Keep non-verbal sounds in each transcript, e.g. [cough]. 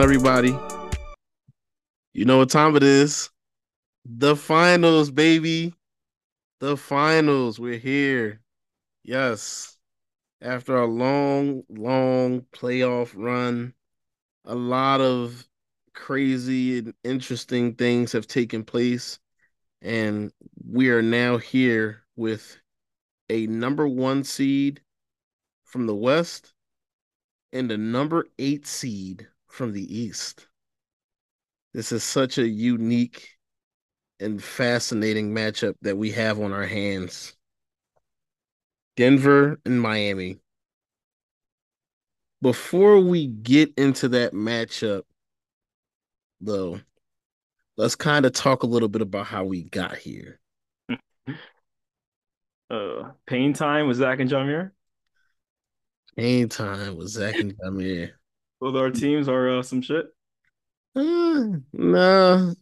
everybody? You know what time it is. The finals, baby. The finals. We're here. Yes. After a long, long playoff run, a lot of crazy and interesting things have taken place. And we are now here with a number one seed from the West and a number eight seed from the East. This is such a unique and fascinating matchup that we have on our hands. Denver and Miami. Before we get into that matchup, though, let's kind of talk a little bit about how we got here. [laughs] uh, pain time with Zach and Jameer. Pain time with Zach and Jameer. Both our teams are uh, some shit. Uh, no.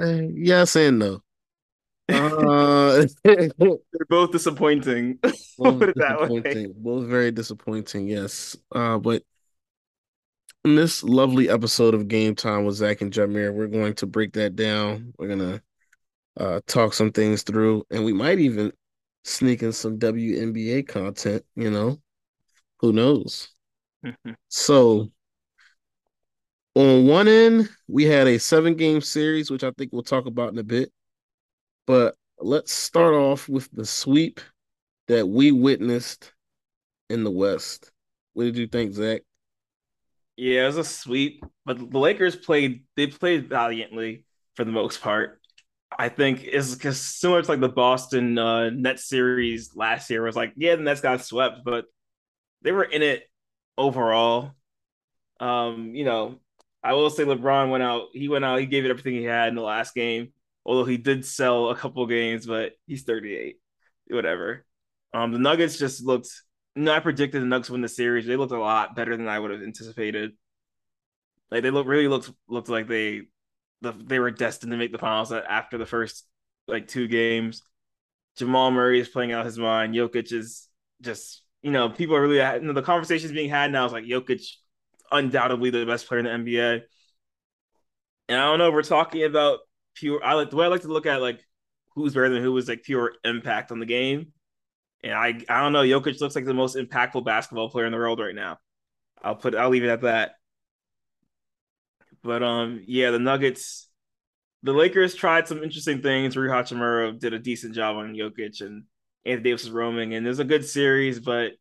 Uh, yes and no. Uh, They're both disappointing. [laughs] both Put it that way. disappointing. Both very disappointing, yes. Uh, but in this lovely episode of Game Time with Zach and Jamir, we're going to break that down. We're gonna uh talk some things through, and we might even sneak in some WNBA content, you know. Who knows? So on one end, we had a seven game series, which I think we'll talk about in a bit. But let's start off with the sweep that we witnessed in the West. What did you think, Zach? Yeah, it was a sweep, but the Lakers played. They played valiantly for the most part. I think is because similar to like the Boston uh, Nets series last year was like, yeah, the Nets got swept, but they were in it overall. Um, you know, I will say LeBron went out. He went out. He gave it everything he had in the last game. Although he did sell a couple games, but he's 38. Whatever. Um, the Nuggets just looked. You know, I predicted the Nuggets win the series. They looked a lot better than I would have anticipated. Like they look really looked looked like they the, they were destined to make the finals after the first like two games. Jamal Murray is playing out his mind. Jokic is just you know people are really you know, the conversations being had now is like Jokic undoubtedly the best player in the NBA. And I don't know, we're talking about pure. I like the way I like to look at like who's better than who was like pure impact on the game. And I I don't know, Jokic looks like the most impactful basketball player in the world right now. I'll put I'll leave it at that. But um, yeah, the Nuggets, the Lakers tried some interesting things. Rui Hachimura did a decent job on Jokic, and Anthony Davis was roaming, and it was a good series. But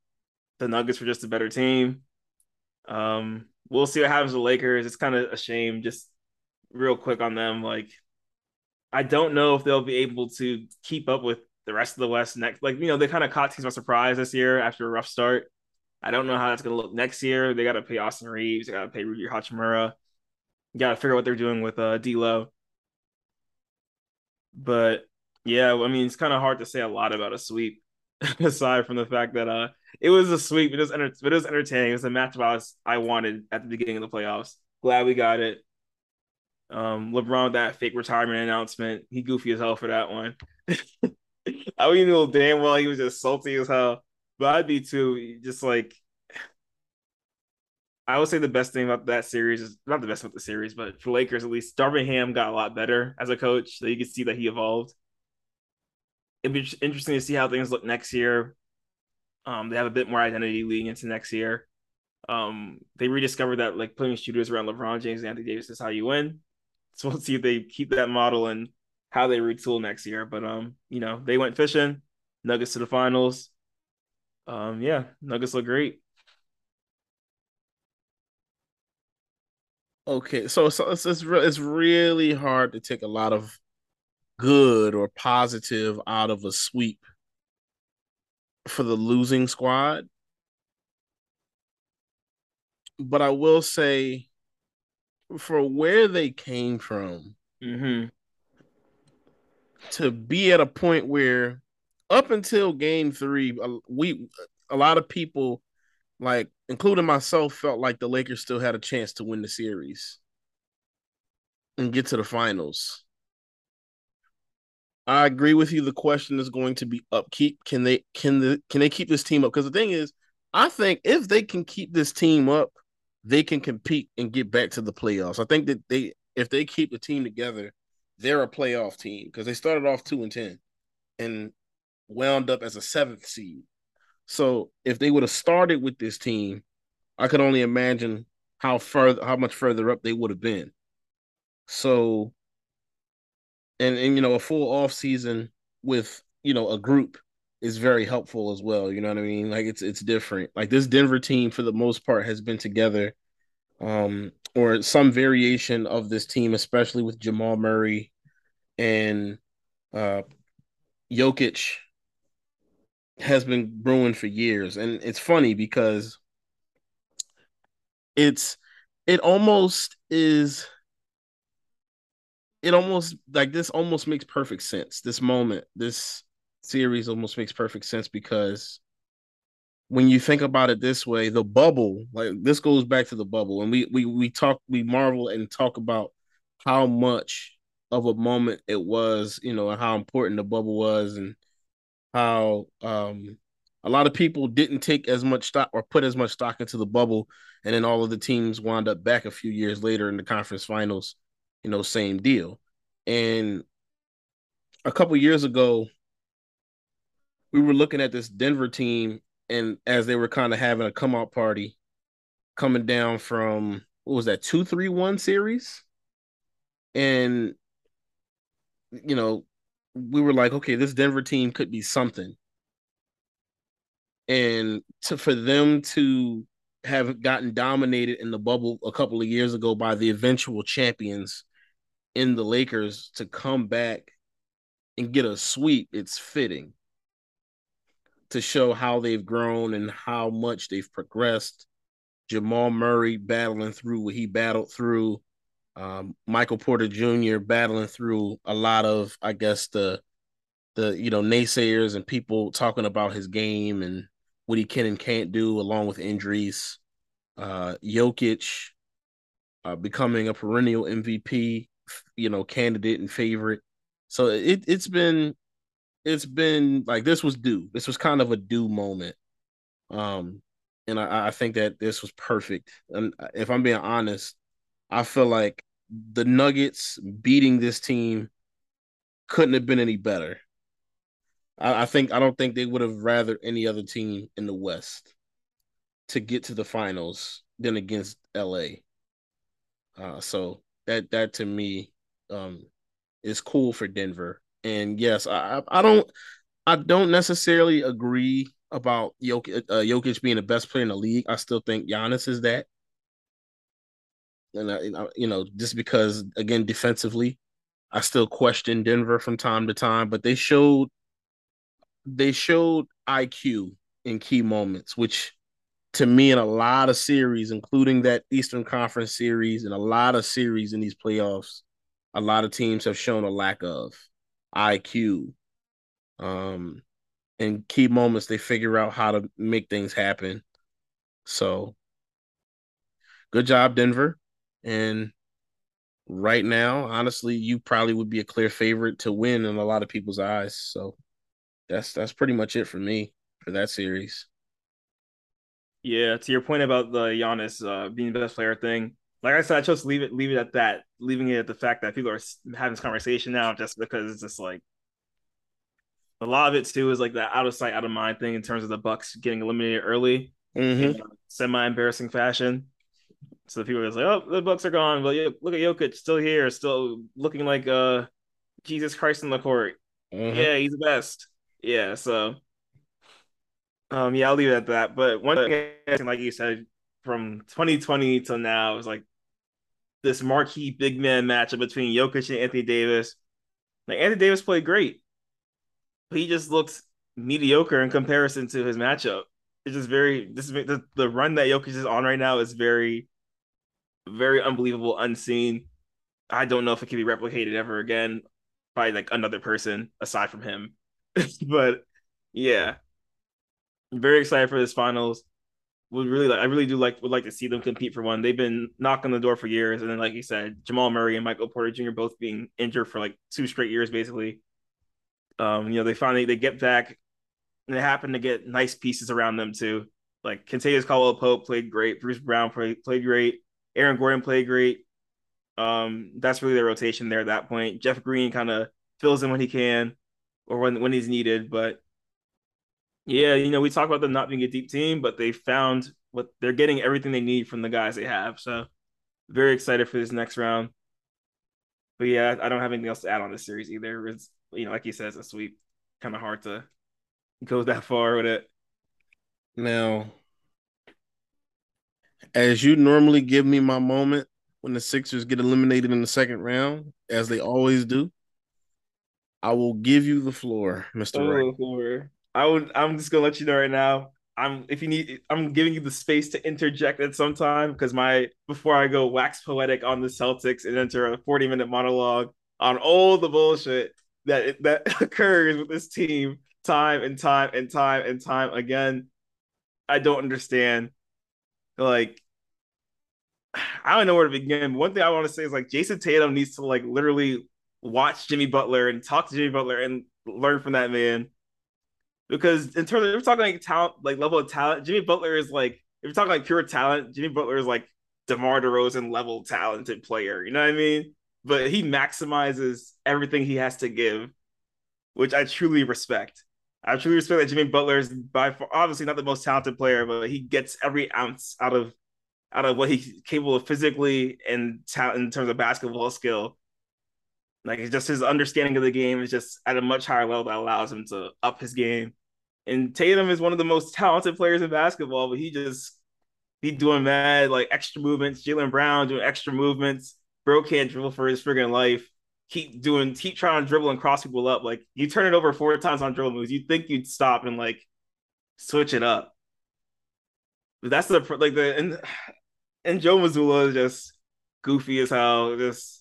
the Nuggets were just a better team. Um, we'll see what happens with the Lakers. It's kind of a shame. Just real quick on them, like I don't know if they'll be able to keep up with the rest of the West next. Like you know, they kind of caught teams by surprise this year after a rough start. I don't know how that's going to look next year. They got to pay Austin Reaves. They got to pay Rudy Hachimura. Got to figure out what they're doing with uh D'Lo. But yeah, I mean, it's kind of hard to say a lot about a sweep [laughs] aside from the fact that uh it was a sweep. It was enter- it was entertaining. It was a matchup I I wanted at the beginning of the playoffs. Glad we got it. Um, LeBron with that fake retirement announcement. He goofy as hell for that one. [laughs] I mean, knew damn well he was just salty as hell. But I'd be too. Just like I would say the best thing about that series is not the best about the series, but for Lakers at least, Darvin Ham got a lot better as a coach. So you can see that he evolved. It'd be interesting to see how things look next year. Um, they have a bit more identity leading into next year. Um, they rediscovered that like putting shooters around LeBron James and Anthony Davis is how you win. [laughs] So we'll see if they keep that model and how they retool next year. But um, you know, they went fishing, Nuggets to the finals. Um, yeah, Nuggets look great. Okay, so so it's it's, re- it's really hard to take a lot of good or positive out of a sweep for the losing squad. But I will say for where they came from Mm-hmm. to be at a point where up until game 3 uh, we a lot of people like including myself felt like the Lakers still had a chance to win the series and get to the finals. I agree with you. The question is going to be upkeep. Can they can the can they keep this team up? Because the thing is, I think if they can keep this team up they can compete and get back to the playoffs. I think that they if they keep the team together, they're a playoff team because they started off two and ten and wound up as a seventh seed. So if they would have started with this team, I could only imagine how further how much further up they would have been. So and and you know, a full off season with, you know, a group is very helpful as well. You know what I mean? Like it's it's different. Like this Denver team for the most part has been together um or some variation of this team, especially with Jamal Murray and uh Jokic has been brewing for years. And it's funny because it's it almost is it almost like this almost makes perfect sense. This moment, this series almost makes perfect sense because when you think about it this way, the bubble, like this goes back to the bubble, and we we we talk, we marvel and talk about how much of a moment it was, you know, and how important the bubble was, and how um a lot of people didn't take as much stock or put as much stock into the bubble, and then all of the teams wound up back a few years later in the conference finals, you know, same deal. And a couple years ago, we were looking at this Denver team, and as they were kind of having a come out party, coming down from what was that two three one series, and you know, we were like, okay, this Denver team could be something, and to for them to have gotten dominated in the bubble a couple of years ago by the eventual champions in the Lakers to come back and get a sweep, it's fitting to show how they've grown and how much they've progressed. Jamal Murray battling through what he battled through. Um, Michael Porter Jr. battling through a lot of, I guess, the the you know naysayers and people talking about his game and what he can and can't do, along with injuries. Uh, Jokic uh, becoming a perennial MVP, you know, candidate and favorite. So it it's been it's been like this was due. This was kind of a due moment. Um, and I, I think that this was perfect. And if I'm being honest, I feel like the Nuggets beating this team couldn't have been any better. I, I think I don't think they would have rather any other team in the West to get to the finals than against LA. Uh, so that that to me um, is cool for Denver. And yes, I I don't I don't necessarily agree about Jokic, uh, Jokic being the best player in the league. I still think Giannis is that. And I, you know, just because again defensively, I still question Denver from time to time, but they showed they showed IQ in key moments, which to me in a lot of series, including that Eastern Conference series and a lot of series in these playoffs, a lot of teams have shown a lack of IQ. Um, in key moments, they figure out how to make things happen. So, good job, Denver. And right now, honestly, you probably would be a clear favorite to win in a lot of people's eyes. So, that's that's pretty much it for me for that series. Yeah, to your point about the Giannis uh, being the best player thing, like I said, I chose to leave it leave it at that, leaving it at the fact that people are having this conversation now just because it's just like a lot of it too is like that out of sight, out of mind thing in terms of the Bucks getting eliminated early, mm-hmm. semi embarrassing fashion. So the people are just like, "Oh, the Bucks are gone." But look at Jokic, still here, still looking like uh Jesus Christ in the court. Mm-hmm. Yeah, he's the best. Yeah, so um, yeah, I'll leave it at that. But one thing, like you said, from 2020 till now is like this marquee big man matchup between Jokic and Anthony Davis. Like Anthony Davis played great, but he just looks mediocre in comparison to his matchup. It's just very this is the, the run that Jokic is on right now is very, very unbelievable, unseen. I don't know if it can be replicated ever again by like another person aside from him. [laughs] but yeah, very excited for this finals. Would really like, I really do like would like to see them compete for one. They've been knocking the door for years, and then like you said, Jamal Murray and Michael Porter Jr. both being injured for like two straight years, basically. Um, you know, they finally they get back, and they happen to get nice pieces around them too. Like Kentavious Caldwell Pope played great. Bruce Brown played played great. Aaron Gordon played great. Um, that's really the rotation there at that point. Jeff Green kind of fills in when he can or when when he's needed. But yeah, you know, we talk about them not being a deep team, but they found what they're getting everything they need from the guys they have. So very excited for this next round. But yeah, I don't have anything else to add on this series either. It's you know, like you said, it's a sweep. Kind of hard to go [laughs] that far with it. Now, as you normally give me my moment when the Sixers get eliminated in the second round, as they always do, I will give you the floor, Mister. Oh. I would. I'm just gonna let you know right now. I'm if you need. I'm giving you the space to interject at some time because my before I go wax poetic on the Celtics and enter a 40 minute monologue on all the bullshit that that [laughs] occurs with this team time and time and time and time again. I don't understand. Like, [sighs] I don't know where to begin. One thing I want to say is like Jayson Tatum needs to like literally watch Jimmy Butler and talk to Jimmy Butler and learn from that man. Because in terms of we're talking like talent, like level of talent, Jimmy Butler is like if you're talking like pure talent, Jimmy Butler is like DeMar DeRozan level talented player. You know what I mean? But he maximizes everything he has to give, which I truly respect. I truly respect that Jimmy Butler is by far obviously not the most talented player, but he gets every ounce out of out of what he's capable of physically and talent in terms of basketball skill. Like it's just his understanding of the game is just at a much higher level that allows him to up his game. And Tatum is one of the most talented players in basketball, but he just he doing mad like extra movements. Jaylen Brown doing extra movements. Bro can't dribble for his friggin' life. Keep doing, keep trying to dribble and cross people up. Like you turn it over four times on dribble moves, you'd think you'd stop and like switch it up. But that's the like the and [sighs] and Joe Mazzulla is just goofy as hell. Just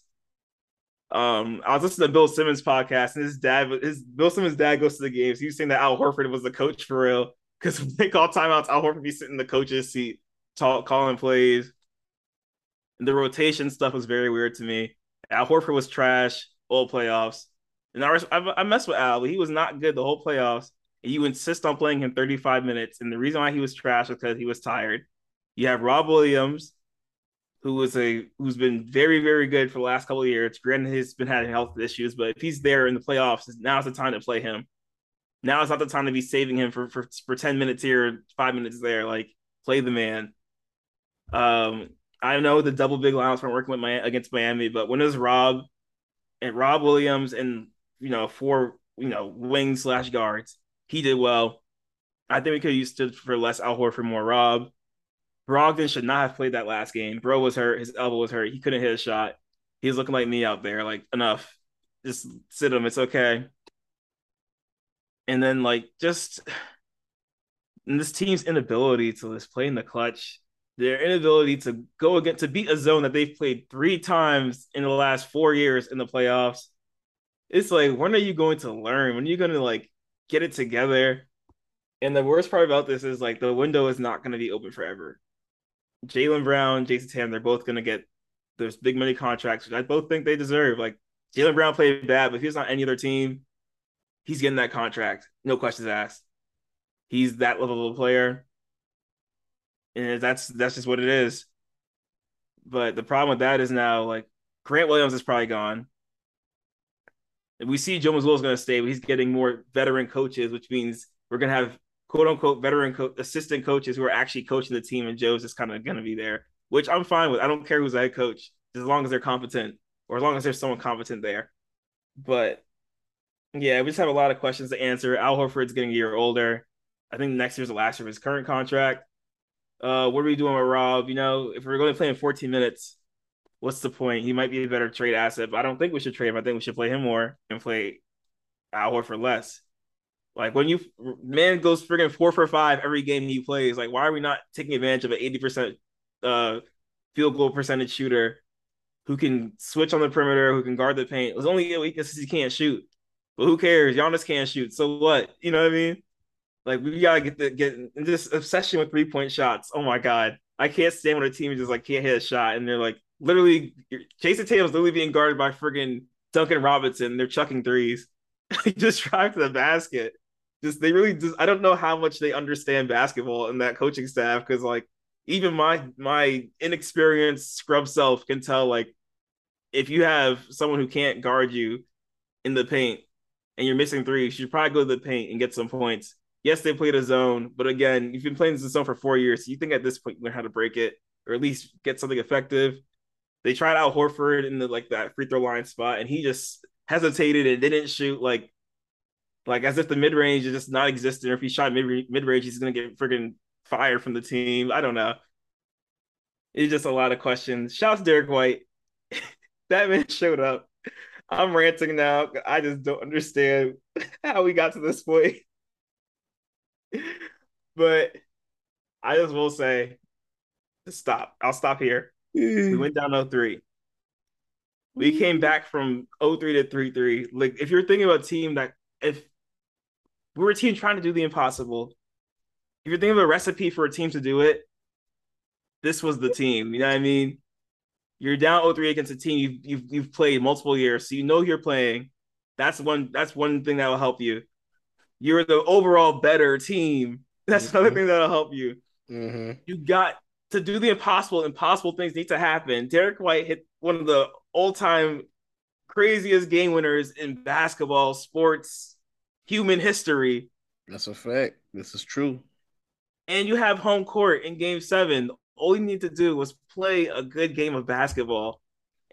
um, I was listening to Bill Simmons podcast, and his dad, his Bill Simmons' dad goes to the games. He was saying that Al Horford was the coach for real because when [laughs] they call timeouts, Al Horford be sitting in the coach's seat, talk, calling plays. And the rotation stuff was very weird to me. Al Horford was trash all playoffs, and I, I, I messed with Al, but he was not good the whole playoffs. And you insist on playing him 35 minutes, and the reason why he was trash was because he was tired. You have Rob Williams, who was a who's been very very good for the last couple of years. Granted, he's been having health issues, but if he's there in the playoffs, now's the time to play him. Now is not the time to be saving him for for, for ten minutes here, five minutes there. Like play the man. Um, I know the double big lines weren't working with my against Miami, but when was Rob and Rob Williams and you know four you know wings slash guards, he did well. I think we could have used for less Al Horford, more Rob. Brogdon should not have played that last game. Bro was hurt. His elbow was hurt. He couldn't hit a shot. He's looking like me out there. Like, enough. Just sit him. It's okay. And then, like, just this team's inability to just play in the clutch, their inability to go again to beat a zone that they've played three times in the last four years in the playoffs. It's like, when are you going to learn? When are you going to like get it together? And the worst part about this is like the window is not going to be open forever. Jaylen Brown, Jayson Tatum, they're both going to get those big money contracts, which I both think they deserve. Like Jaylen Brown played bad, but if he's on any other team, he's getting that contract. No questions asked. He's that level of a player. And that's that's just what it is. But the problem with that is now like Grant Williams is probably gone. And we see Joe Mazzulla is going to stay, but he's getting more veteran coaches, which means we're going to have quote unquote veteran co- assistant coaches who are actually coaching the team, and Joe's just kind of going to be there, which I'm fine with. I don't care who's the head coach, as long as they're competent or as long as there's someone competent there. But yeah, we just have a lot of questions to answer. Al Horford's getting a year older. I think next year's the last year of his current contract. Uh, what are we doing with Rob? You know, if we're going to play in 14 minutes, what's the point? He might be a better trade asset, but I don't think we should trade him. I think we should play him more and play Al Horford less. Like when you man goes friggin' four for five every game he plays, like why are we not taking advantage of an 80% uh field goal percentage shooter who can switch on the perimeter, who can guard the paint? It's only weakness he can't shoot. But who cares? Giannis can't shoot. So what? You know what I mean? Like we gotta get the get this obsession with three point shots. Oh my god. I can't stand when a team just like can't hit a shot and they're like literally Jayson Tatum's literally being guarded by friggin' Duncan Robinson. They're chucking threes. [laughs] just drive to the basket. Just they really just I don't know how much they understand basketball and that coaching staff because like even my my inexperienced scrub self can tell like if you have someone who can't guard you in the paint and you're missing three, you should probably go to the paint and get some points. Yes, they played a zone, but again, you've been playing this zone for four years. So you think at this point you learn how to break it or at least get something effective. They tried out Horford in the like that free throw line spot, and he just hesitated and didn't shoot like like as if the mid range is just not existent. Or if he shot mid range, he's gonna get friggin' fired from the team. I don't know. It's just a lot of questions. Shouts Derrick White. [laughs] that man showed up. I'm ranting now. I just don't understand [laughs] how we got to this point. [laughs] but I just will say, stop. I'll stop here. we went down 03. We came back from 03 to 3 3. Like, if you're thinking about a team that, if we were a team trying to do the impossible, if you're thinking of a recipe for a team to do it, this was the team. You know what I mean? You're down 3 against a team you've, you've you've played multiple years, so you know you're playing. That's one that's one thing that will help you. You're the overall better team. [laughs] That's mm-hmm. another thing that'll help you. Mm-hmm. You got to do the impossible. Impossible things need to happen. Derrick White hit one of the all-time craziest game winners in basketball, sports, human history. That's a fact. This is true and you have home court in game seven. All you need to do was play a good game of basketball.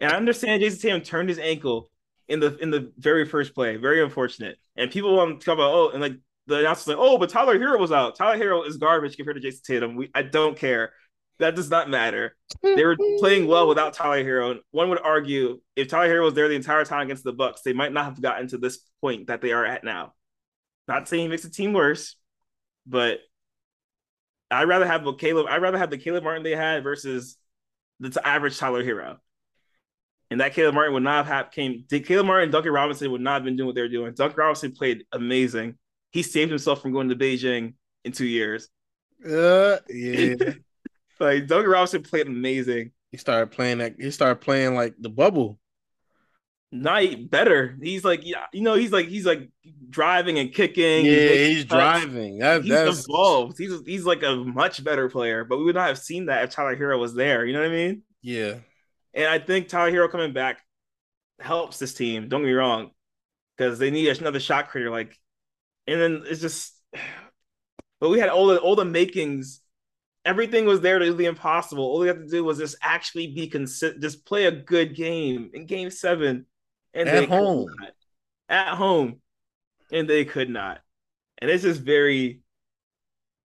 And I understand Jayson Tatum turned his ankle in the in the very first play. Very unfortunate. And people want to talk about oh, and like the announcer's like, oh, but Tyler Herro was out. Tyler Herro is garbage compared to Jayson Tatum. We I don't care. That does not matter. They were playing well without Tyler Herro. And one would argue if Tyler Herro was there the entire time against the Bucks, they might not have gotten to this point that they are at now. Not saying he makes the team worse, but I'd rather have a Caleb. I'd rather have the Caleb Martin they had versus the average Tyler Herro. And that Caleb Martin would not have came. Did Caleb Martin, Duncan Robinson would not have been doing what they were doing. Duncan Robinson played amazing. He saved himself from going to Beijing in two years. Uh, [laughs] yeah. like Duncan Robinson played amazing. He started playing that. He started playing like the bubble not better. He's like, yeah, you know, he's like, he's like driving and kicking. Yeah, he's, he's driving. That, he's that's... evolved. He's he's like a much better player. But we would not have seen that if Tyler Herro was there. You know what I mean? Yeah. And I think Tyler Herro coming back helps this team. Don't get me wrong, because they need another shot creator. Like, and then it's just, [sighs] but we had all the all the makings. Everything was there to do the impossible. All we had to do was just actually be consistent, just play a good game in Game Seven and at home, at home, and they could not. And it's just very,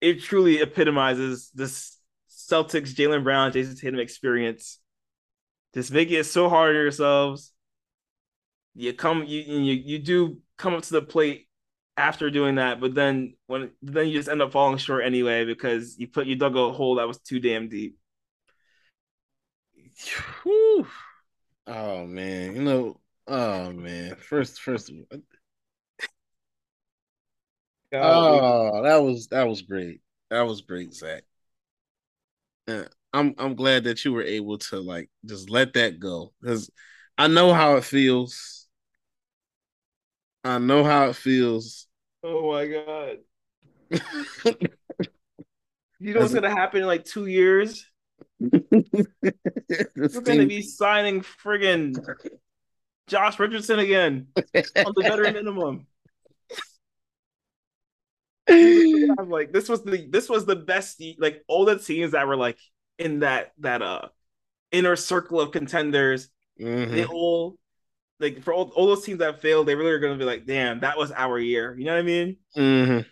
it truly epitomizes this Celtics, Jaylen Brown, Jayson Tatum experience. Just making it so hard on yourselves. You come, you you you do come up to the plate after doing that, but then when then you just end up falling short anyway because you put you dug a hole that was too damn deep. [sighs] Whew. Oh man, you know Oh man, first first. Oh, that was that was great. That was great, Zach. Uh, I'm I'm glad that you were able to like just let that go because I know how it feels. I know how it feels. Oh my god! [laughs] you know what's gonna happen in like two years? [laughs] We're gonna be signing friggin' Josh Richardson again on the veteran minimum. I'm like, this was the this was the best like all the teams that were like in that that uh inner circle of contenders. Mm-hmm. They all like for all, all those teams that failed, they really are gonna be like, damn, that was our year. You know what I mean? Mm-hmm.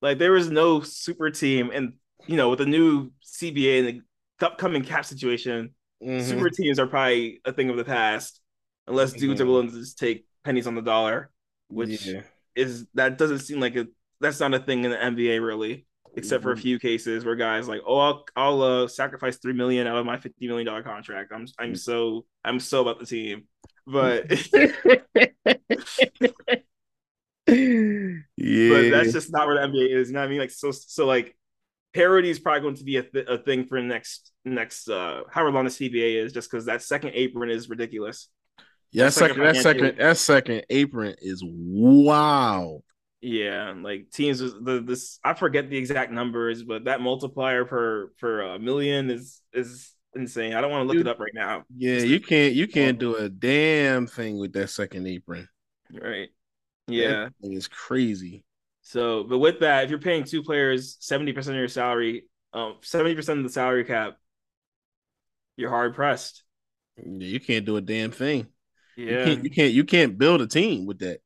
Like there was no super team, and you know, with the new CBA and the upcoming cap situation, mm-hmm. super teams are probably a thing of the past unless dudes are willing to just take pennies on the dollar, which yeah. is that doesn't seem like a that's not a thing in the NBA really, except for a mm-hmm. few cases where guys like, oh, I'll I'll uh, sacrifice three million out of my fifty million dollar contract. I'm I'm mm. so I'm so about the team, but yeah, [laughs] but that's just not where the NBA is. You know what I mean? Like so so like parody is probably going to be a, th- a thing for next next uh however long the CBA is, just because that second apron is ridiculous. Yeah, that second, that second, that second apron is wow. Yeah, like teams the this I forget the exact numbers, but that multiplier per per a million is is insane. I don't want to look it up right now. Yeah, you can't you can't do a damn thing with that second apron. Right. Yeah. It's crazy. So, but with that, if you're paying two players 70% of your salary, um 70% of the salary cap, you're hard pressed. You can't do a damn thing. You Yeah. can't you can't you can't build a team with that.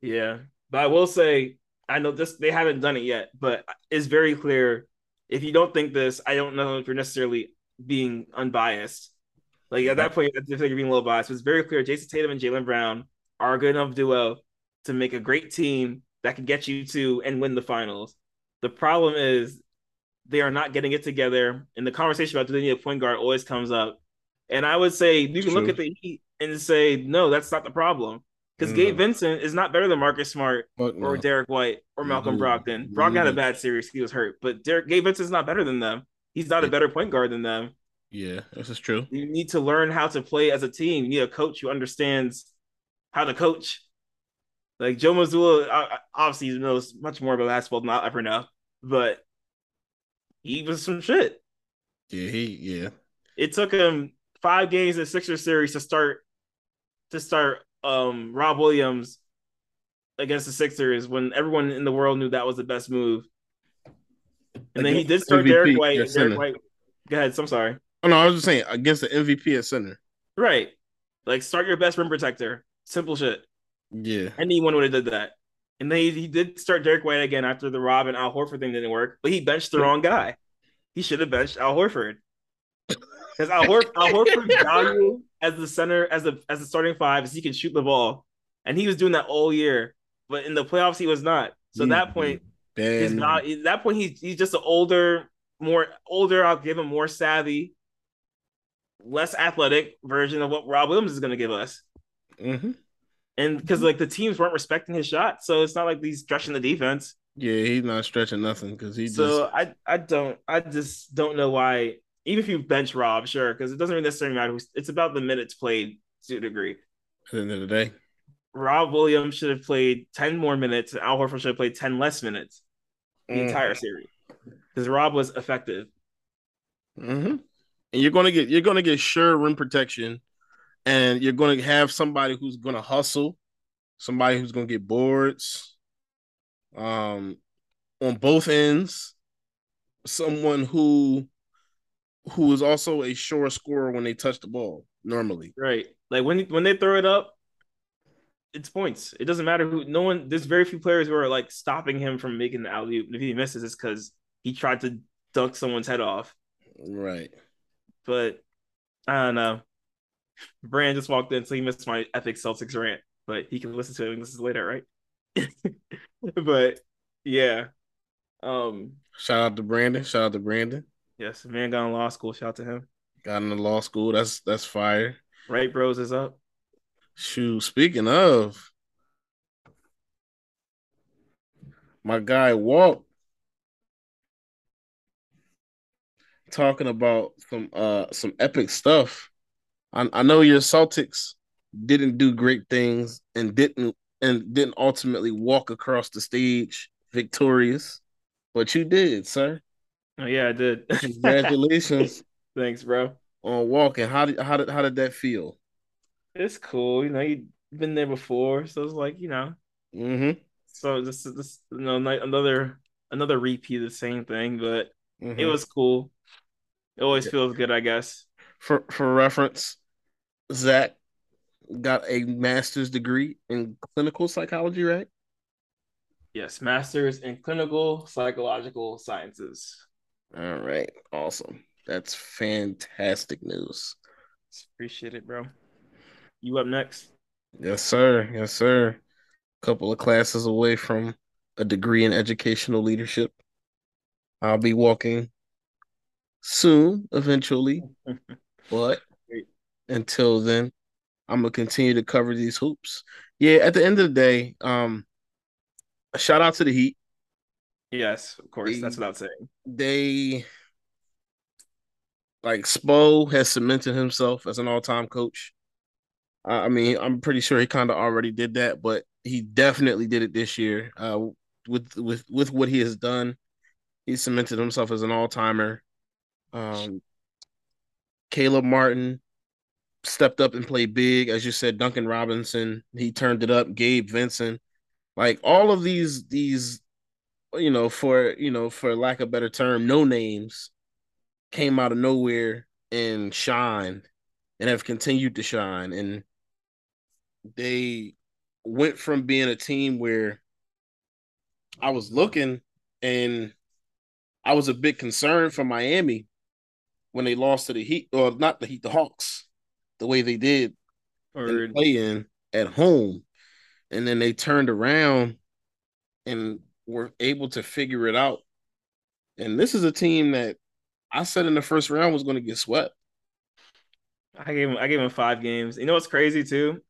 Yeah. But I will say, I know this they haven't done it yet, but it's very clear. If you don't think this, I don't know if you're necessarily being unbiased. Like at that point, I think you're being a little biased. But it's very clear Jayson Tatum and Jaylen Brown are a good enough duo to make a great team that can get you to and win the finals. The problem is they are not getting it together. And the conversation about do they need a point guard always comes up. And I would say you can look at the Heat and say, no, that's not the problem. Because. Gabe Vincent is not better than Marcus Smart Fuck or no. Derrick White or Malcolm Mhm. Brogdon. Brogdon had a Mhm. bad series; he was hurt. But Derrick Gabe Vincent's not better than them. He's not a better point guard than them. Yeah, this is true. You need to learn how to play as a team. You need a coach who understands how to coach. Like Joe Mazzulla, obviously knows much more about basketball than I'll ever know, but he was some shit. Yeah, he yeah. It took him five games in Sixer series to start to start um Rob Williams against the Sixers when everyone in the world knew that was the best move. And then he did start MVP, Derrick White. Derek center. White. Go ahead. I'm sorry. Oh no, I was just saying against the MVP at center. Right. Like start your best rim protector. Simple shit. Yeah. Anyone would have did that. And then he, he did start Derrick White again after the Rob and Al Horford thing didn't work, but he benched the wrong guy. He should have benched Al Horford. Because Al, Hor- Al Horford's value as the center, as the as the starting five, is he can shoot the ball, and he was doing that all year. But in the playoffs, he was not. So at that Mhm. point, his not at that point he's he's just an older, more older. I'll give him more savvy, less athletic version of what Rob Williams is going to give us. Mhm. And because like the teams weren't respecting his shot, so it's not like he's stretching the defense. Yeah, he's not stretching nothing because he So just I I don't I just don't know why. Even if you bench Rob, sure, because it doesn't really necessarily matter. who's- It's about the minutes played to a degree. at the end of the day. Rob Williams should have played ten more minutes, and Al Horford should have played ten less minutes the Mm. entire series because Rob was effective. hmm And you're gonna get you're gonna get sure rim protection, and you're gonna have somebody who's gonna hustle, somebody who's gonna get boards, um, on both ends, someone who who is also a sure scorer when they touch the ball normally. Right. Like when when they throw it up, it's points. It doesn't matter who. No one. There's very few players who are like stopping him from making the alley oop. If he misses, it's because he tried to dunk someone's head off. Right. But I don't know. Brand just walked in, so he missed my epic Celtics rant. But he can listen to it and listen later, right? [laughs] but yeah. Um. Shout out to Brandon. Shout out to Brandon. Yes, man got in law school. Shout out to him. Got into law school. That's that's fire. Right, bros is up. Shoot, speaking of, my guy Walt talking about some uh some epic stuff. I, I know your Celtics didn't do great things and didn't and didn't ultimately walk across the stage victorious, but you did, sir. Oh yeah, I did. [laughs] Congratulations Thanks, bro. on walking. How did how did how did that feel? It's cool. You know, you've been there before, so it's like you know. Mm-hmm. So this is this you know another another repeat of the same thing, but Mm-hmm. it was cool. It always feels good, I guess. for for reference, Zach got a master's degree in clinical psychology, right? Yes, masters in clinical psychological sciences. All right, awesome. That's fantastic news. Appreciate it, bro. You up next? Yes, sir. Yes, sir. A Couple of classes away from a degree in educational leadership. I'll be walking soon, eventually, [laughs] but until then, I'm gonna continue to cover these hoops. Yeah, at the end of the day, um, a shout out to the Heat. Yes, of course. That's what I'm saying. they like Spo has cemented himself as an all-time coach. I mean, I'm pretty sure he kind of already did that, but he definitely did it this year. Uh, with with with what he has done, he cemented himself as an all timer. Um, Caleb Martin stepped up and played big, as you said. Duncan Robinson, he turned it up. Gabe Vincent, like all of these these, you know, for you know, for lack of better term, no names came out of nowhere and shined and have continued to shine. And they went from being a team where I was looking and I was a bit concerned for Miami when they lost to the Heat, or not the Heat, the Hawks, the way they did or play in at home. And then they turned around and were able to figure it out. And this is a team that I said in the first round was going to get swept. I gave him I gave him five games. You know what's crazy too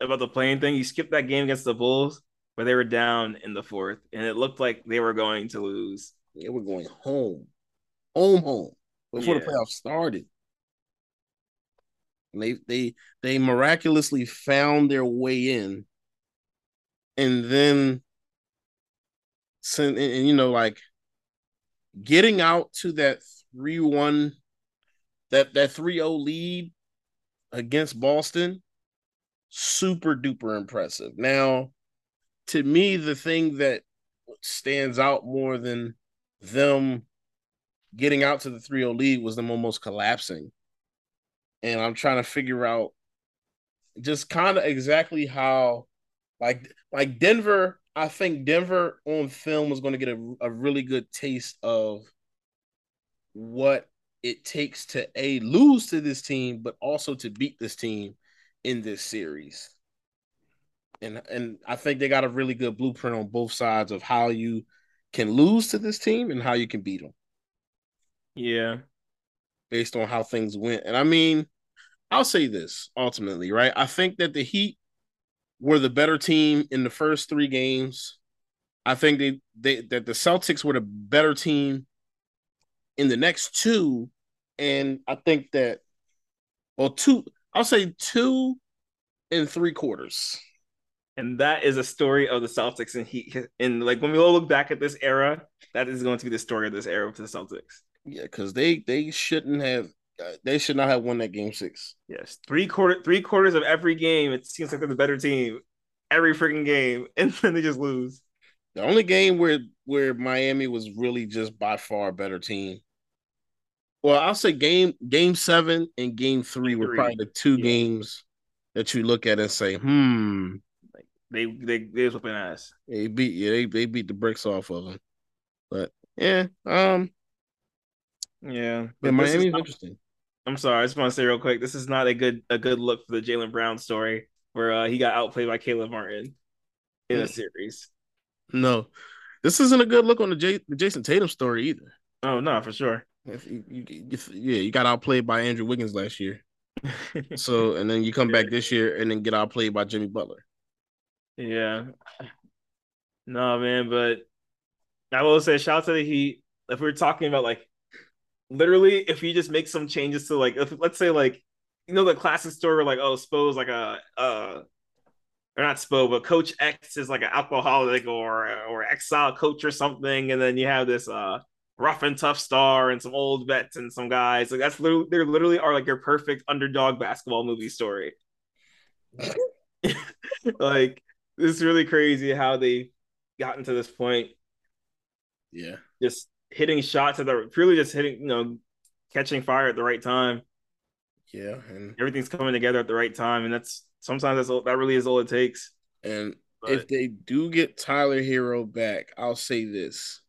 about the playing thing? You skipped that game against the Bulls where they were down in the fourth, and it looked like they were going to lose. They were going home, home, home before yeah. the playoffs started. And they they they miraculously found their way in, and then, and, and you know, like getting out to that three one, that that 3-0 lead against Boston, super duper impressive. Now, to me, the thing that stands out more than them getting out to the 3-0 lead was them almost collapsing. And I'm trying to figure out just kind of exactly how like like Denver, I think Denver on film was going to get a, a really good taste of what it takes to a lose to this team, but also to beat this team in this series. And and I think they got a really good blueprint on both sides of how you can lose to this team and how you can beat them. Yeah. Based on how things went. And I mean, I'll say this ultimately, right? I think that the Heat were the better team in the first three games. I think they, they that the Celtics were the better team in the next two. And I think that well, two, I'll say two and three quarters. And that is a story of the Celtics and Heat. And like when we all look back at this era, that is going to be the story of this era for the Celtics. Yeah, because they they shouldn't have they should not have won that game six. Yes, three quarter three quarters of every game, it seems like they're the better team every freaking game, [laughs] and then they just lose. The only game where where Miami was really just by far a better team. Well, I'll say game game seven and game three, game were probably the two yeah. games that you look at and say, hmm. Like they they they was whooping ass. They beat yeah, they, they beat the bricks off of them. But yeah, um, yeah, but Miami's not, interesting. I'm sorry, I just want to say real quick, this is not a good a good look for the Jaylen Brown story where uh, he got outplayed by Caleb Martin in a series. No, this isn't a good look on the, J- the Jayson Tatum story either. Oh no, for sure. If you, you, if, yeah, you got outplayed by Andrew Wiggins last year. [laughs] so and then you come back this year and then get outplayed by Jimmy Butler. Yeah. No, man, but I will say shout out to the Heat. If we are talking about like literally if you just make some changes to like if, let's say like you know the classic story like oh Spo's like a uh or not Spo but Coach X is like an alcoholic or or exile coach or something and then you have this uh rough and tough star and some old vets and some guys. Like that's literally they literally are like your perfect underdog basketball movie story. [laughs] Like it's really crazy how they gotten to this point. Yeah. Just hitting shots at the purely just hitting, you know, catching fire at the right time. Yeah, and everything's coming together at the right time, and that's sometimes that's all, that really is all it takes. And but, if they do get Tyler Herro back, I'll say this: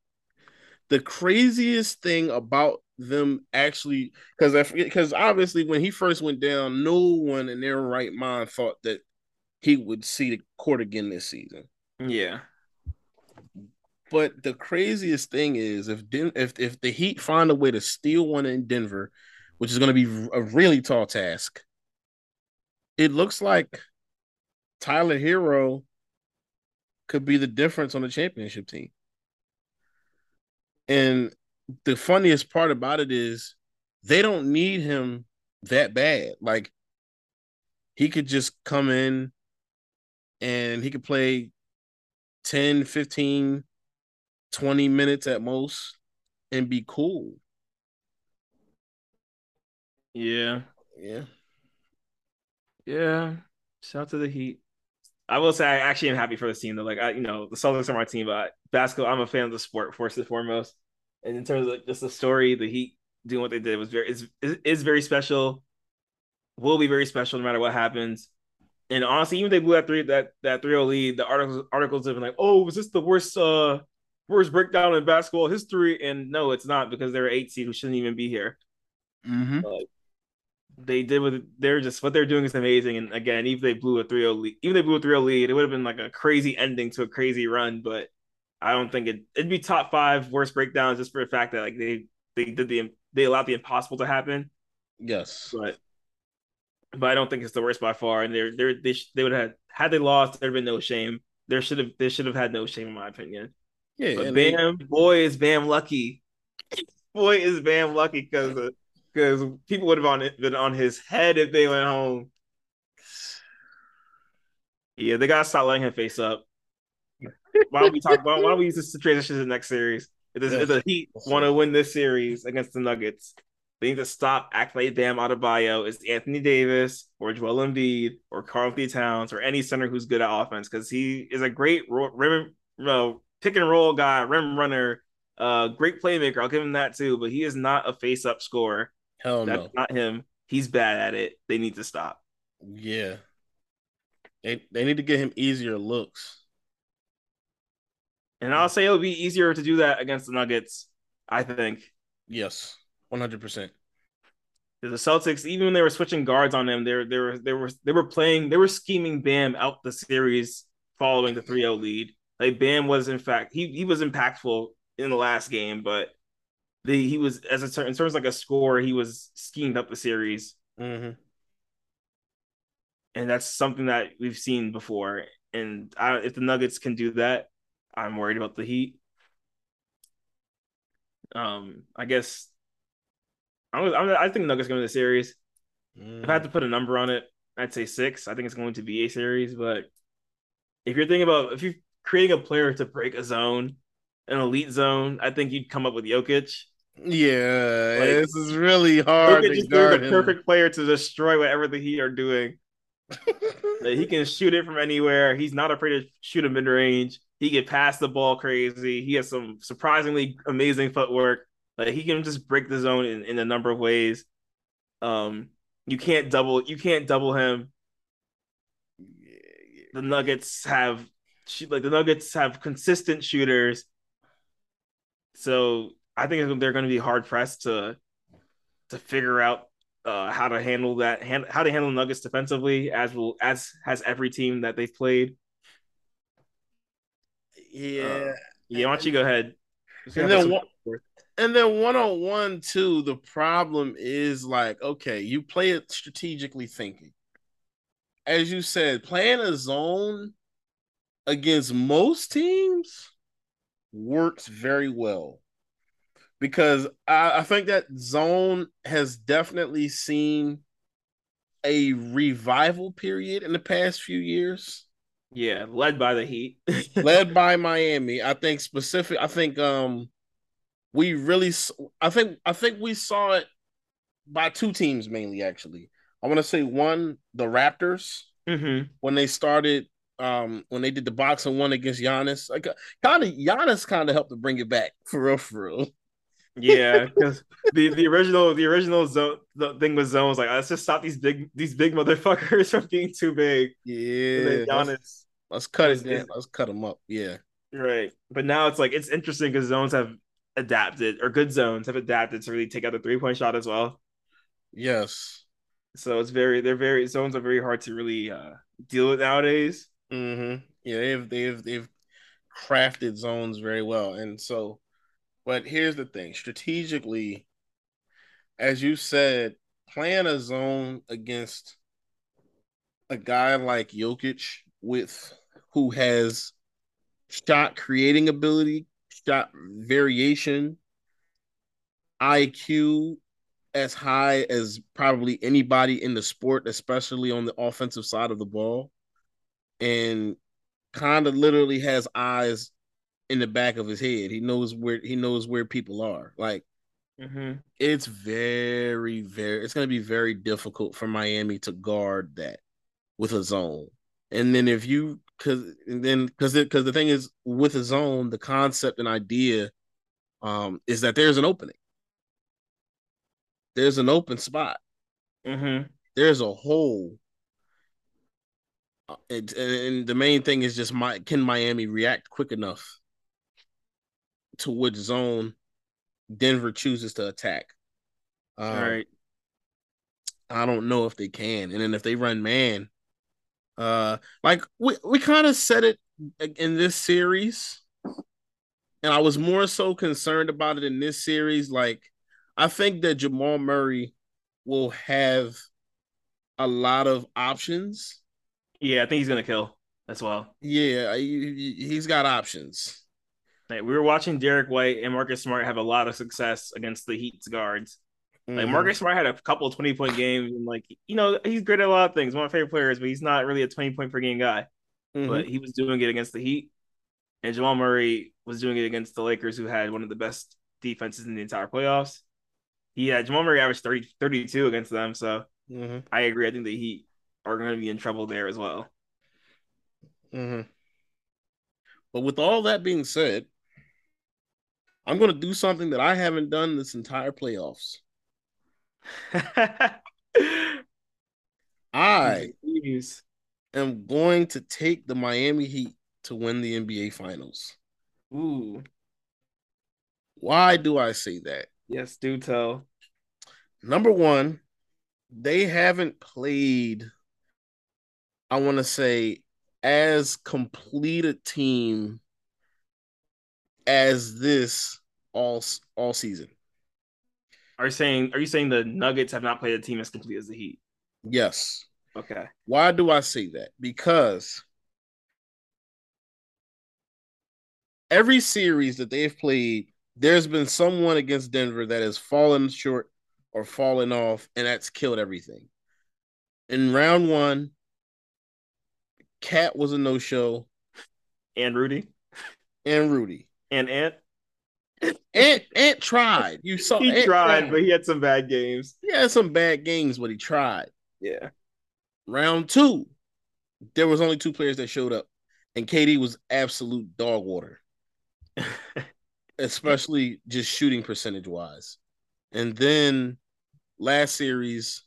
the craziest thing about them actually, because because obviously when he first went down, no one in their right mind thought that he would see the court again this season. Yeah. But the craziest thing is if Den- if if the Heat find a way to steal one in Denver, which is going to be a really tall task, it looks like Tyler Herro could be the difference on the championship team. And the funniest part about it is they don't need him that bad. Like he could just come in and he could play 10, 15, 20 minutes at most and be cool. Yeah. Yeah. Yeah. Shout out to the Heat. I will say I actually am happy for this team though. Like I, you know, the Celtics are my team, but basketball, I'm a fan of the sport first and foremost. And in terms of like, just the story, the Heat doing what they did was very is is very special. Will be very special no matter what happens. And honestly, even if they blew that three that that 3 lead, the articles articles have been like, oh, was this the worst uh worst breakdown in basketball history? And no, it's not because they're eight seed who shouldn't even be here. Mm-hmm. They did with they're just what they're doing is amazing. And again, even if they blew a 3-0 lead, even if they blew a 3-0 lead, it would have been like a crazy ending to a crazy run. But I don't think it it'd be top five worst breakdowns just for the fact that like they they did the they allowed the impossible to happen. Yes. But but I don't think it's the worst by far. And they're they're they they would have had they lost, there'd been no shame. There should have they should have had no shame in my opinion. Yeah. But Bam, boy is Bam lucky. [laughs] boy is Bam lucky because because uh, people would have on been on his head if they went home. Yeah, they gotta stop letting him face up. Why don't we talk about? Why don't we use this to transition to the next series? If, this, if the Heat want to win this series against the Nuggets, they need to stop acting like Bam Adebayo is Anthony Davis or Joel Embiid or Karl-Anthony Towns or any center who's good at offense because he is a great rim, no, pick and roll guy, rim runner, uh, great playmaker. I'll give him that too, but he is not a face up scorer. Hell That's no. not him. He's bad at it. They need to stop. Yeah. They they need to get him easier looks. And I'll say it'll be easier to do that against the Nuggets, I think. Yes. One hundred percent. The Celtics, even when they were switching guards on them, they were they were they were they were playing, they were scheming Bam out the series following the 3-0 lead. Like Bam was in fact he he was impactful in the last game, but the he was as a in terms of like a score, he was schemed up the series. Mm-hmm. And that's something that we've seen before. And I, if the Nuggets can do that, I'm worried about the Heat. Um, I guess I was, I think Nuggets going to the series. Mm. If I had to put a number on it, I'd say six. I think it's going to be a series. But if you're thinking about if you're creating a player to break a zone, an elite zone, I think you'd come up with Jokic. Yeah, like, this is really hard. Jokic is the perfect player to destroy whatever the Heat are doing. [laughs] like, he can shoot it from anywhere. He's not afraid to shoot a mid range. He can pass the ball crazy. He has some surprisingly amazing footwork. Like he can just break the zone in, in a number of ways. Um, you can't double. You can't double him. The Nuggets have like the Nuggets have consistent shooters. So I think they're going to be hard pressed to to figure out uh, how to handle that, hand, how to handle Nuggets defensively, as will as has every team that they've played. Yeah, uh, yeah. Why don't you go ahead? And then one, and then one on one too. The problem is like, okay, you play it strategically thinking. As you said, playing a zone against most teams works very well because I, I think that zone has definitely seen a revival period in the past few years. Yeah, led by the Heat. [laughs] led by Miami. I think specific I think um we really I think I think we saw it by two teams mainly actually. I want to say one the Raptors mm-hmm. when they started um when they did the boxing one against Giannis. Like kind of Giannis kind of helped to bring it back [laughs] for real for real. yeah, because [laughs] the, the original the original zone the thing with zones like let's just stop these big these big motherfuckers [laughs] from being too big. Yeah, Giannis, let's, let's cut it. Down. Let's cut them up. Yeah, right. But now it's like it's interesting because zones have adapted or good zones have adapted to really take out the three point shot as well. Yes. So it's very they're very zones are very hard to really uh, deal with nowadays. Mm-hmm. Yeah, they've they've they've crafted zones very well, and so but here's the thing strategically, as you said, playing a zone against a guy like Jokic with who has shot creating ability, shot variation, IQ, as high as probably anybody in the sport, especially on the offensive side of the ball, and kind of literally has eyes in the back of his head. He knows where he knows where people are. Like Mm-hmm. it's very, very it's gonna be very difficult for Miami to guard that with a zone. And then if you cause and then because because the thing is with a zone, the concept and idea um is that there's an opening. There's an open spot. Mm-hmm. There's a hole. Uh, And, and the main thing is just my can Miami react quick enough to which zone Denver chooses to attack. Um, All right. I don't know if they can. And then if they run man, uh, like we we kind of said it in this series, and I was more so concerned about it in this series. Like, I think that Jamal Murray will have a lot of options. Yeah, I think he's gonna kill as well. Yeah, he, he's got options. Like, we were watching Derrick White and Marcus Smart have a lot of success against the Heat's guards. Like Mhm. Marcus Smart had a couple of 20 point games, and like you know, he's great at a lot of things. One of my favorite players, but he's not really a 20 point per game guy. Mhm. But he was doing it against the Heat, and Jamal Murray was doing it against the Lakers, who had one of the best defenses in the entire playoffs. He had Jamal Murray averaged 30, 32 against them, so Mhm. I agree. I think the Heat are going to be in trouble there as well. Mhm. But with all that being said, I'm going to do something that I haven't done this entire playoffs. [laughs] I Jeez. am going to take the Miami Heat to win the NBA Finals. Ooh, Why do I say that? yes, do tell. Number one, they haven't played, I want to say, as complete a team as this all all season. Are you saying are you saying the Nuggets have not played a team as complete as the Heat? Yes. Okay. Why do I say that? Because every series that they've played, there's been someone against Denver that has fallen short or fallen off, and that's killed everything. In round one, KAT was a no show, And Rudy and Rudy. and Ant. Ant Ant tried. You saw He Ant tried, but he had some bad games. he had some bad games, but he tried. Yeah. Round two, there was only two players that showed up, and KD was absolute dog water. [laughs] especially just shooting percentage wise. And then last series,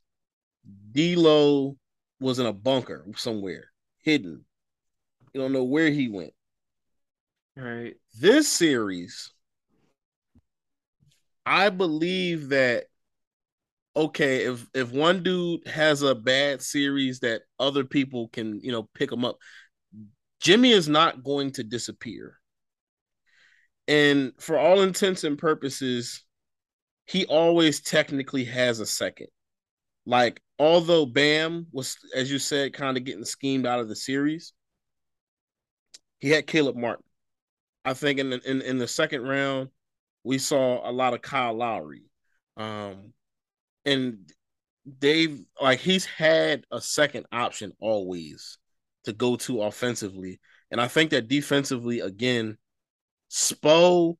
D'Lo was in a bunker somewhere, hidden. You don't know where he went. All right. This series, I believe that okay, if if one dude has a bad series that other people can, you know, pick him up, Jimmy is not going to disappear. And for all intents and purposes, he always technically has a second. Like, although Bam was, as you said, kind of getting schemed out of the series, he had Caleb Martin. I think in the, in, in the second round, we saw a lot of Kyle Lowry. Um, and Dave, like, he's had a second option always to go to offensively. And I think that defensively, again, Spo,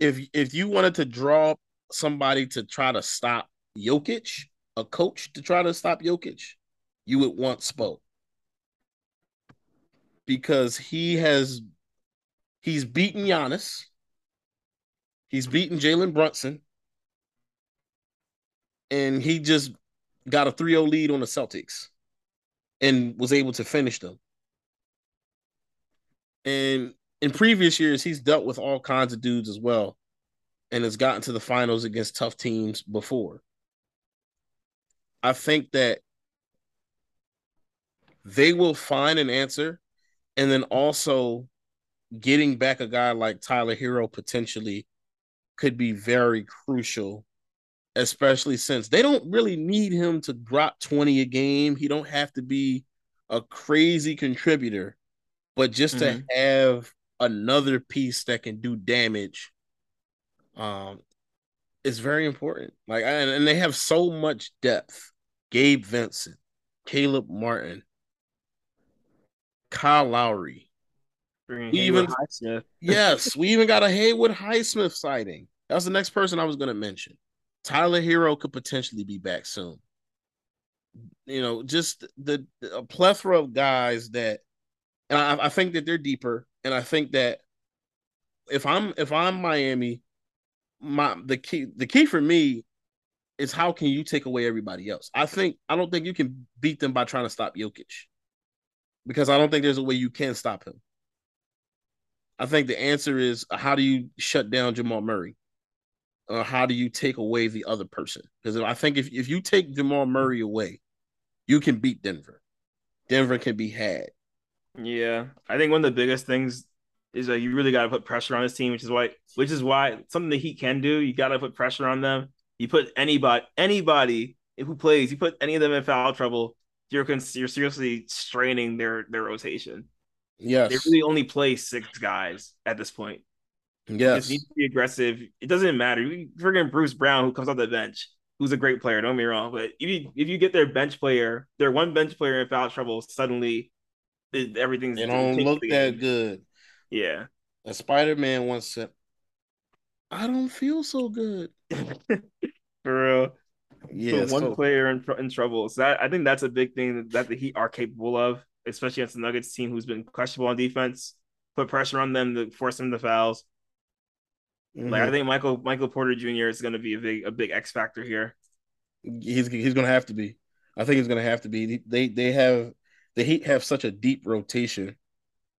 if if you wanted to draw somebody to try to stop Jokic, a coach to try to stop Jokic, you would want Spo. Because he has he's beaten Giannis, he's beaten Jalen Brunson, and he just got a 3-0 lead on the Celtics and was able to finish them. And in previous years, he's dealt with all kinds of dudes as well and has gotten to the finals against tough teams before. I think that they will find an answer. And then also getting back a guy like Tyler Herro potentially could be very crucial, especially since they don't really need him to drop 20 a game. He don't have to be a crazy contributor, but just Mhm. to have another piece that can do damage um is very important. Like, and, and they have so much depth. Gabe Vincent, Caleb Martin, Kyle Lowry. Bringing We Haywood even- Highsmith. Yes, [laughs] we even got a Haywood Highsmith sighting. That's the next person I was going to mention. Tyler Herro could potentially be back soon. You know, just the, a plethora of guys that, and I, I think that they're deeper, and I think that if I'm if I'm Miami, my the key the key for me is how can you take away everybody else? I think I don't think you can beat them by trying to stop Jokic because I don't think there's a way you can stop him. I think the answer is how do you shut down Jamal Murray? Uh, how do you take away the other person? Because I think if, if you take Jamal Murray away, you can beat Denver. Denver can be had. Yeah, I think one of the biggest things is like you really got to put pressure on this team, which is why, which is why something the Heat can do. You got to put pressure on them. You put anybody, anybody who plays, you put any of them in foul trouble. You're cons- you're seriously straining their their rotation. Yes. They really only play six guys at this point. You yes. just need to be aggressive. It doesn't matter. You friggin' Bruce Brown, who comes off the bench, who's a great player. Don't get me wrong, but if you if you get their bench player, their one bench player in foul trouble, suddenly it, everything's They don't look that good. Yeah, And Spider Man once said, I don't feel so good. [laughs] for real. Yeah. One so- player in, in trouble. So that, I think that's a big thing that, the Heat are capable of, especially against the Nuggets team who's been questionable on defense. Put pressure on them to force them to fouls. Like I Mhm. think Michael Michael Porter Jr. is going to be a big a big X factor here. he's he's gonna have to be. I think he's gonna have to be. They they have the Heat have such a deep rotation,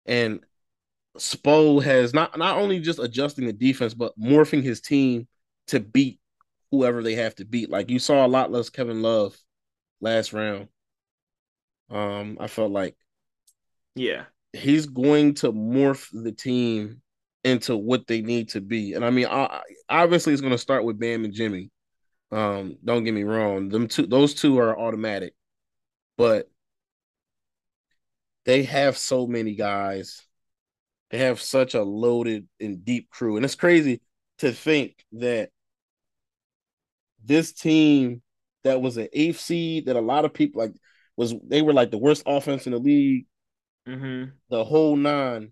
and Spo has not not only just adjusting the defense, but morphing his team to beat whoever they have to beat. Like you saw a lot less Kevin Love last round. Um, I felt like Yeah, he's going to morph the team into what they need to be. And I mean, I, obviously, it's going to start with Bam and Jimmy. Um, don't get me wrong; them two, those two are automatic, but they have so many guys. They have such a loaded and deep crew, and it's crazy to think that this team that was an eighth seed that a lot of people like was they were like the worst offense in the league hmm the whole nine,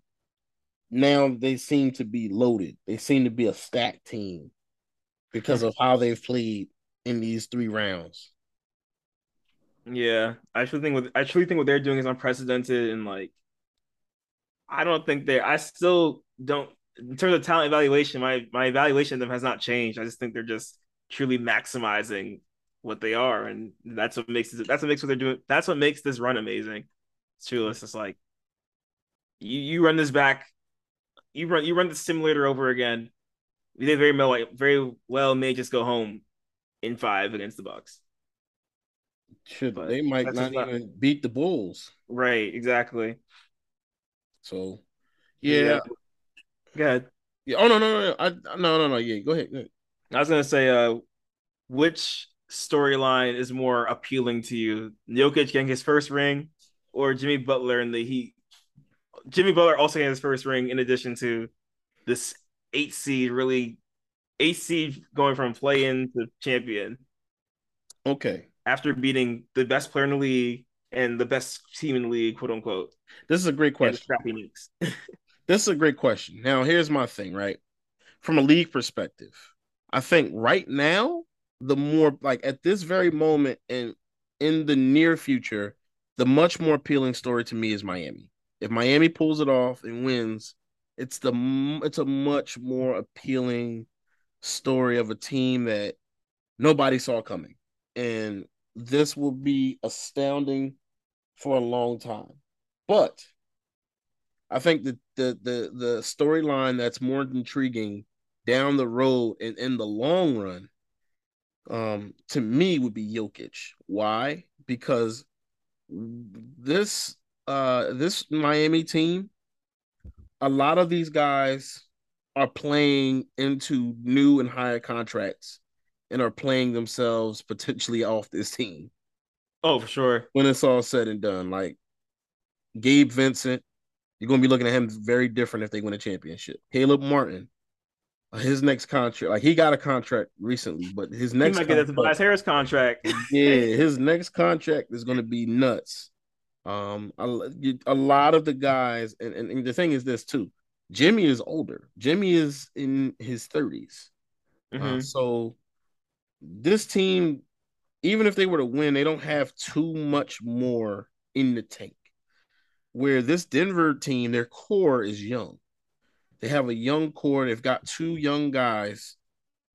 now they seem to be loaded. They seem to be a stacked team because of how they've played in these three rounds. yeah. I actually think what I truly think what they're doing is unprecedented, and like, I don't think they're. I still don't. In terms of talent evaluation, my my evaluation of them has not changed. I just think they're just truly maximizing what they are, and that's what makes it. That's what makes what they're doing. That's what makes this run amazing. It's true. It's just like you you run this back, you run you run the simulator over again. They very well very well may just go home in five against the Bucks. Should But they might not even beat the Bulls. Right, exactly. So yeah. Go ahead. Yeah. Oh no, no, no, no. I no no no yeah, go ahead. Go ahead. I was gonna say, uh, which storyline is more appealing to you? Jokic getting his first ring, or Jimmy Butler and the Heat? Jimmy Butler also getting his first ring, in addition to this eight seed, really eight seed going from play in to champion Okay. after beating the best player in the league and the best team in the league, quote unquote, This is a great question. scrappy Knicks. [laughs] This is a great question. Now, here's my thing, right? From a league perspective, I think right now, the more like at this very moment and in the near future, the much more appealing story to me is Miami. If Miami pulls it off and wins, it's the it's a much more appealing story of a team that nobody saw coming. And this will be astounding for a long time. But I think that the the the storyline that's more intriguing down the road and in the long run, um, to me would be Jokic. Why? Because this uh this Miami team, a lot of these guys are playing into new and higher contracts and are playing themselves potentially off this team Oh, for sure. when it's all said and done. Like Gabe Vincent, you're gonna be looking at him very different if they win a championship. Caleb Martin, his next contract, like he got a contract recently, but his next he might get the Tobias Harris contract. [laughs] yeah, his next contract is going to be nuts. Um, a, a lot of the guys, and, and, and, the thing is this too. Jimmy is older. Jimmy is in his 30s. Uh, mm-hmm. Uh, so this team, even if they were to win, they don't have too much more in the tank. Where this Denver team, their core is young. They have a young core. They've got two young guys.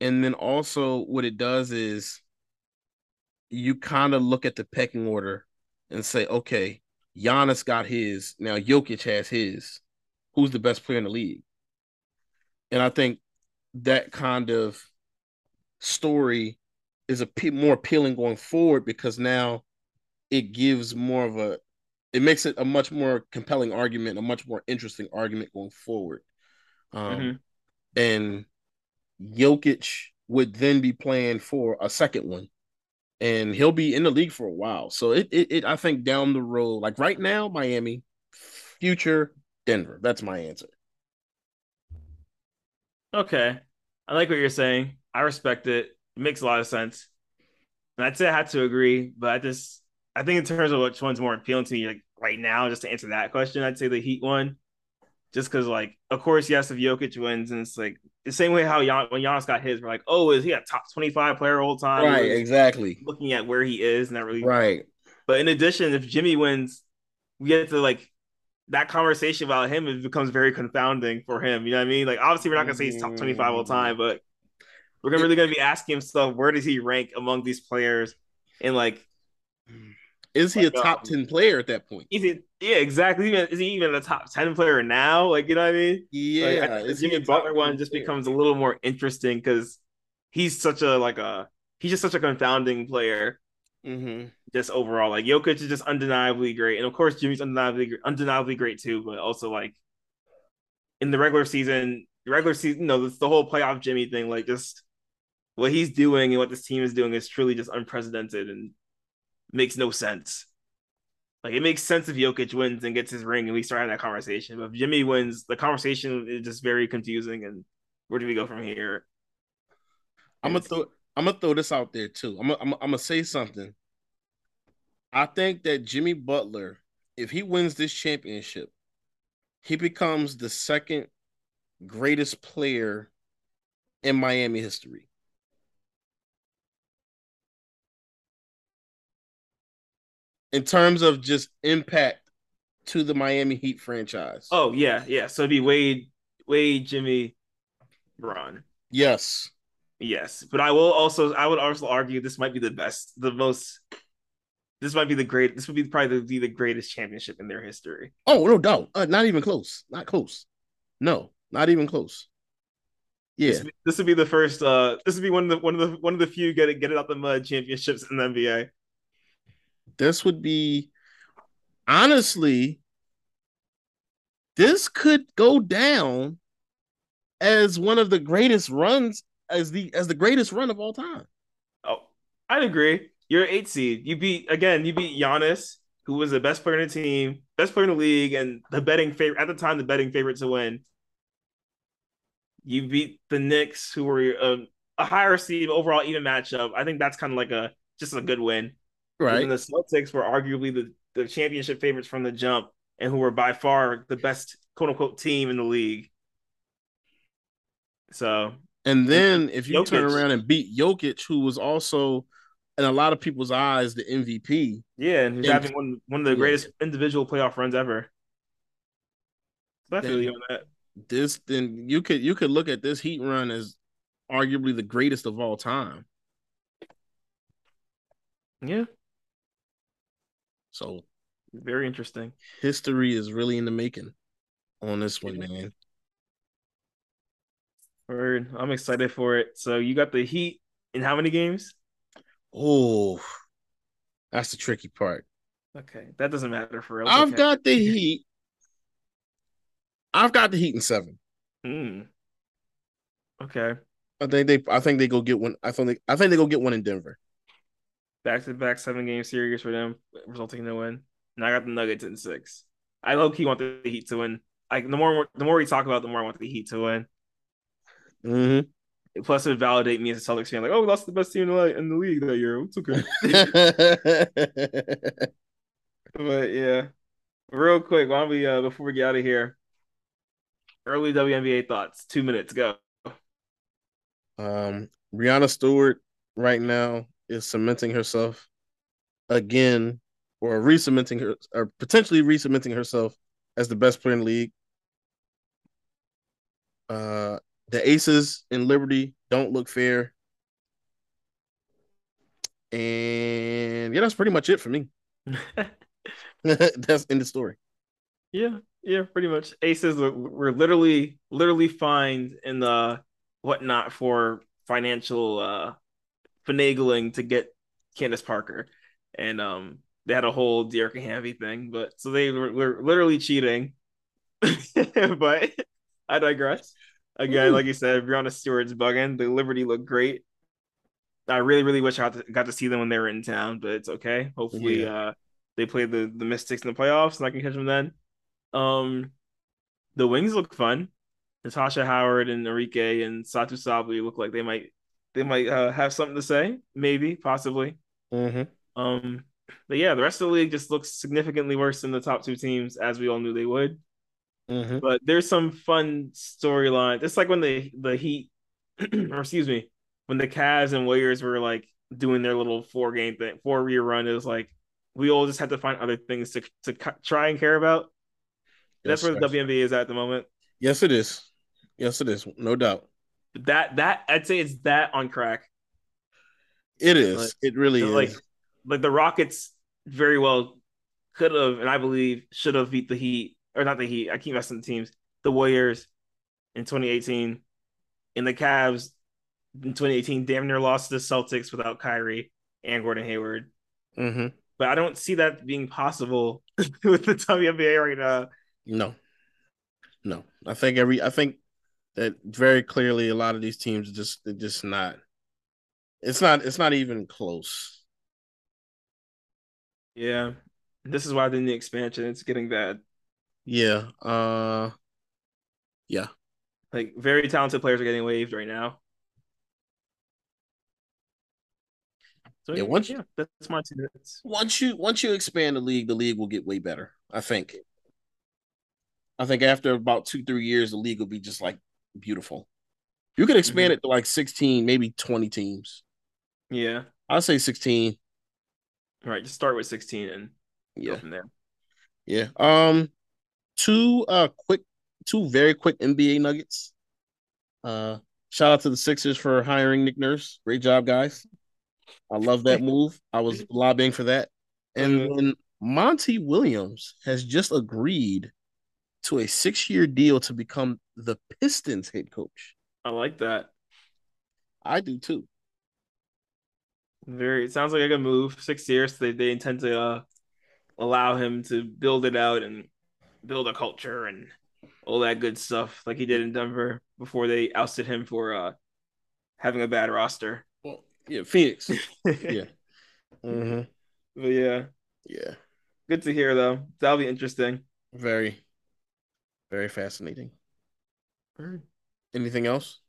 And then also, what it does is you kind of look at the pecking order and say, okay, Giannis got his. Now Jokic has his. Who's the best player in the league? And I think that kind of story is a p- more appealing going forward because now it gives more of a it makes it a much more compelling argument, a much more interesting argument going forward. Um, mm-hmm. And Jokic would then be playing for a second one, and he'll be in the league for a while. So it, it, it I think down the road, like right now, Miami, future Denver. That's my answer. Okay, I like what you're saying. I respect it. It makes a lot of sense. And I'd say I had to agree, but I just I think in terms of which one's more appealing to me, like right now, just to answer that question, I'd say the Heat one just because like of course yes if Jokic wins and it's like the same way how Jan- when Giannis got his we're like oh is he a top 25 player all time? Right exactly. looking at where he is not really. Right. But in addition if Jimmy wins we get to like that conversation about him it becomes very confounding for him you know what I mean? Like obviously we're not gonna say he's top 25 all time but we're gonna really gonna be asking himself where does he rank among these players and like is he like, a top um, 10 player at that point? Is it yeah, exactly. Is he even a top 10 player now? Like, you know what I mean? Yeah. Like, the Jimmy Butler one just player? becomes a little more interesting because he's such a like a he's just such a confounding player. Mm-hmm. Just overall, like Jokic is just undeniably great, and of course Jimmy's undeniably undeniably great too. But also like in the regular season, regular season, you know, the whole playoff Jimmy thing, like just what he's doing and what this team is doing is truly just unprecedented and makes no sense. Like it makes sense if Jokic wins and gets his ring and we start having that conversation. But if Jimmy wins, the conversation is just very confusing. And where do we go from here? I'm gonna throw I'm gonna throw this out there too. I'm gonna, I'm, I'm gonna say something. I think that Jimmy Butler, if he wins this championship, he becomes the second greatest player in Miami history. In terms of just impact to the Miami Heat franchise. Oh yeah, yeah. So it'd be Wade, Wade, Jimmy, Bron. Yes. Yes. But I will also I would also argue this might be the best, the most this might be the great this would be probably the, the greatest championship in their history. Oh, no doubt. Uh, not even close. Not close. No, not even close. Yeah. This, this would be the first uh this would be one of the one of the one of the few get it get it out the mud championships in the NBA this would be honestly this could go down as one of the greatest runs as the as the greatest run of all time. Oh, I'd agree. You're eight seed. You beat again. You beat Giannis, who was the best player in the team, best player in the league, and the betting favorite at the time. The betting favorite to win. You beat the Knicks, who were a, a higher seed overall, even matchup. I think that's kind of like a just a good win. Right. And the Celtics were arguably the, the championship favorites from the jump and who were by far the best quote unquote team in the league. So and then if you Jokic, turn around and beat Jokic, who was also in a lot of people's eyes the MVP. Yeah, and he's having one one of the greatest yeah. individual playoff runs ever. So I feel you on that. This then you could you could look at this Heat run as arguably the greatest of all time. Yeah, so very interesting. History is really in the making on this one, man. Word. I'm excited for it. So you got the Heat in how many games? Oh, that's the tricky part. Okay, that doesn't matter for real. I've okay. got the [laughs] Heat. I've got the Heat in seven. Hmm. Okay. I think they. I think they go get one. I think. They, I think they go get one in Denver back to back seven game series for them, resulting in a win. And I got the Nuggets in six. I low key want the Heat to win. Like the more the more we talk about, the more I want the Heat to win. Mm-hmm. Plus, it would validate me as a Celtics fan. Like, oh, we lost the best team in the, in the league that year. It's okay. [laughs] but yeah, real quick, why don't we uh, before we get out of here? Early WNBA thoughts. Two minutes. Go. Um, Breanna Stewart right now is cementing herself again, or re-cementing her, or potentially re-cementing herself as the best player in the league. Uh, the Aces in Liberty don't look fair. And yeah, that's pretty much it for me. [laughs] [laughs] that's in the story. Yeah, yeah, pretty much. Aces were literally, literally fined in the whatnot for financial uh finagling to get Candace Parker, and um, they had a whole Dearica Hamby thing. But so they were, were literally cheating. [laughs] but I digress. Again, Ooh. like you said, Breanna Stewart's bugging. The Liberty looked great. I really, really wish I got to see them when they were in town, but it's okay. Hopefully, yeah. uh, they play the the Mystics in the playoffs, and I can catch them then. Um, the wings look fun. Natasha Howard and Arike and Satou Sabally look like they might they might uh, have something to say, maybe, possibly. Mm-hmm. Um, but yeah, the rest of the league just looks significantly worse than the top two teams, as we all knew they would. Mm-hmm. But there's some fun storyline. It's like when the the Heat, [clears throat] or excuse me, when the Cavs and Warriors were like doing their little four game thing, four year run. It was like we all just had to find other things to to try and care about. Yes, That's where the WNBA is at the moment. Yes, it is. Yes, it is. No doubt. That that I'd say it's that on crack. It is. Like, it really like, is. Like the Rockets very well could have, and I believe should have beat the Heat or not the Heat. I keep messing the teams. The Warriors in 2018, and the Cavs in 2018 damn near lost to the Celtics without Kyrie and Gordon Hayward. Mm-hmm. But I don't see that being possible [laughs] with the WNBA right now. No, no. I think every I think that very clearly a lot of these teams just they're just not. It's not. It's not even close. Yeah, this is why they need expansion. It's getting bad. Yeah. Uh. Yeah. Like very talented players are getting waived right now. So yeah, once yeah, that's my two minutes. Once you once you expand the league, the league will get way better. I think. I think after about two three years, the league will be just like beautiful. You could expand mm-hmm. it to like sixteen, maybe twenty teams. Yeah, I'll say sixteen. All right, just start with sixteen and yeah. go from there. Yeah. Um, two uh quick, two very quick NBA nuggets. Uh, shout out to the Sixers for hiring Nick Nurse. Great job, guys. I love that move. I was lobbying for that. And mm-hmm. then Monty Williams has just agreed to a six year deal to become the Pistons head coach. I like that. I do too. Very. It sounds like a good move. Six years. They they intend to uh, allow him to build it out and build a culture and all that good stuff, like he did in Denver before they ousted him for uh, having a bad roster. Well, yeah, Phoenix. [laughs] yeah. Mm-hmm. But yeah. Yeah. Good to hear though. That'll be interesting. Very. Very fascinating. Anything else?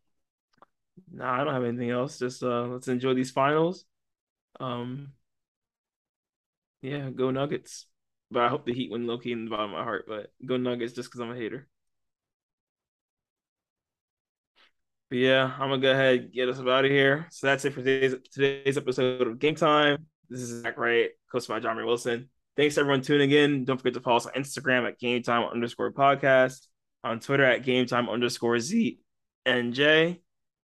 No, nah, I don't have anything else. Just uh let's enjoy these finals. Um yeah, go Nuggets. But I hope the Heat win low key in the bottom of my heart. But go Nuggets just because I'm a hater. But yeah, I'm gonna go ahead and get us out of here. So that's it for today's today's episode of Game Time. This is Zach Wright, coached by John Ray Wilson. Thanks everyone tuning in. Don't forget to follow us on Instagram at Game Time underscore podcast, on Twitter at Game Time underscore ZNJ,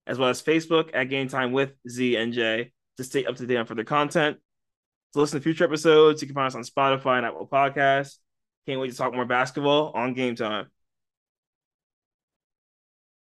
as well as Facebook at Game Time with ZNJ to stay up to date on further content. To listen to future episodes, you can find us on Spotify and Apple Podcasts. Can't wait to talk more basketball on Game Time.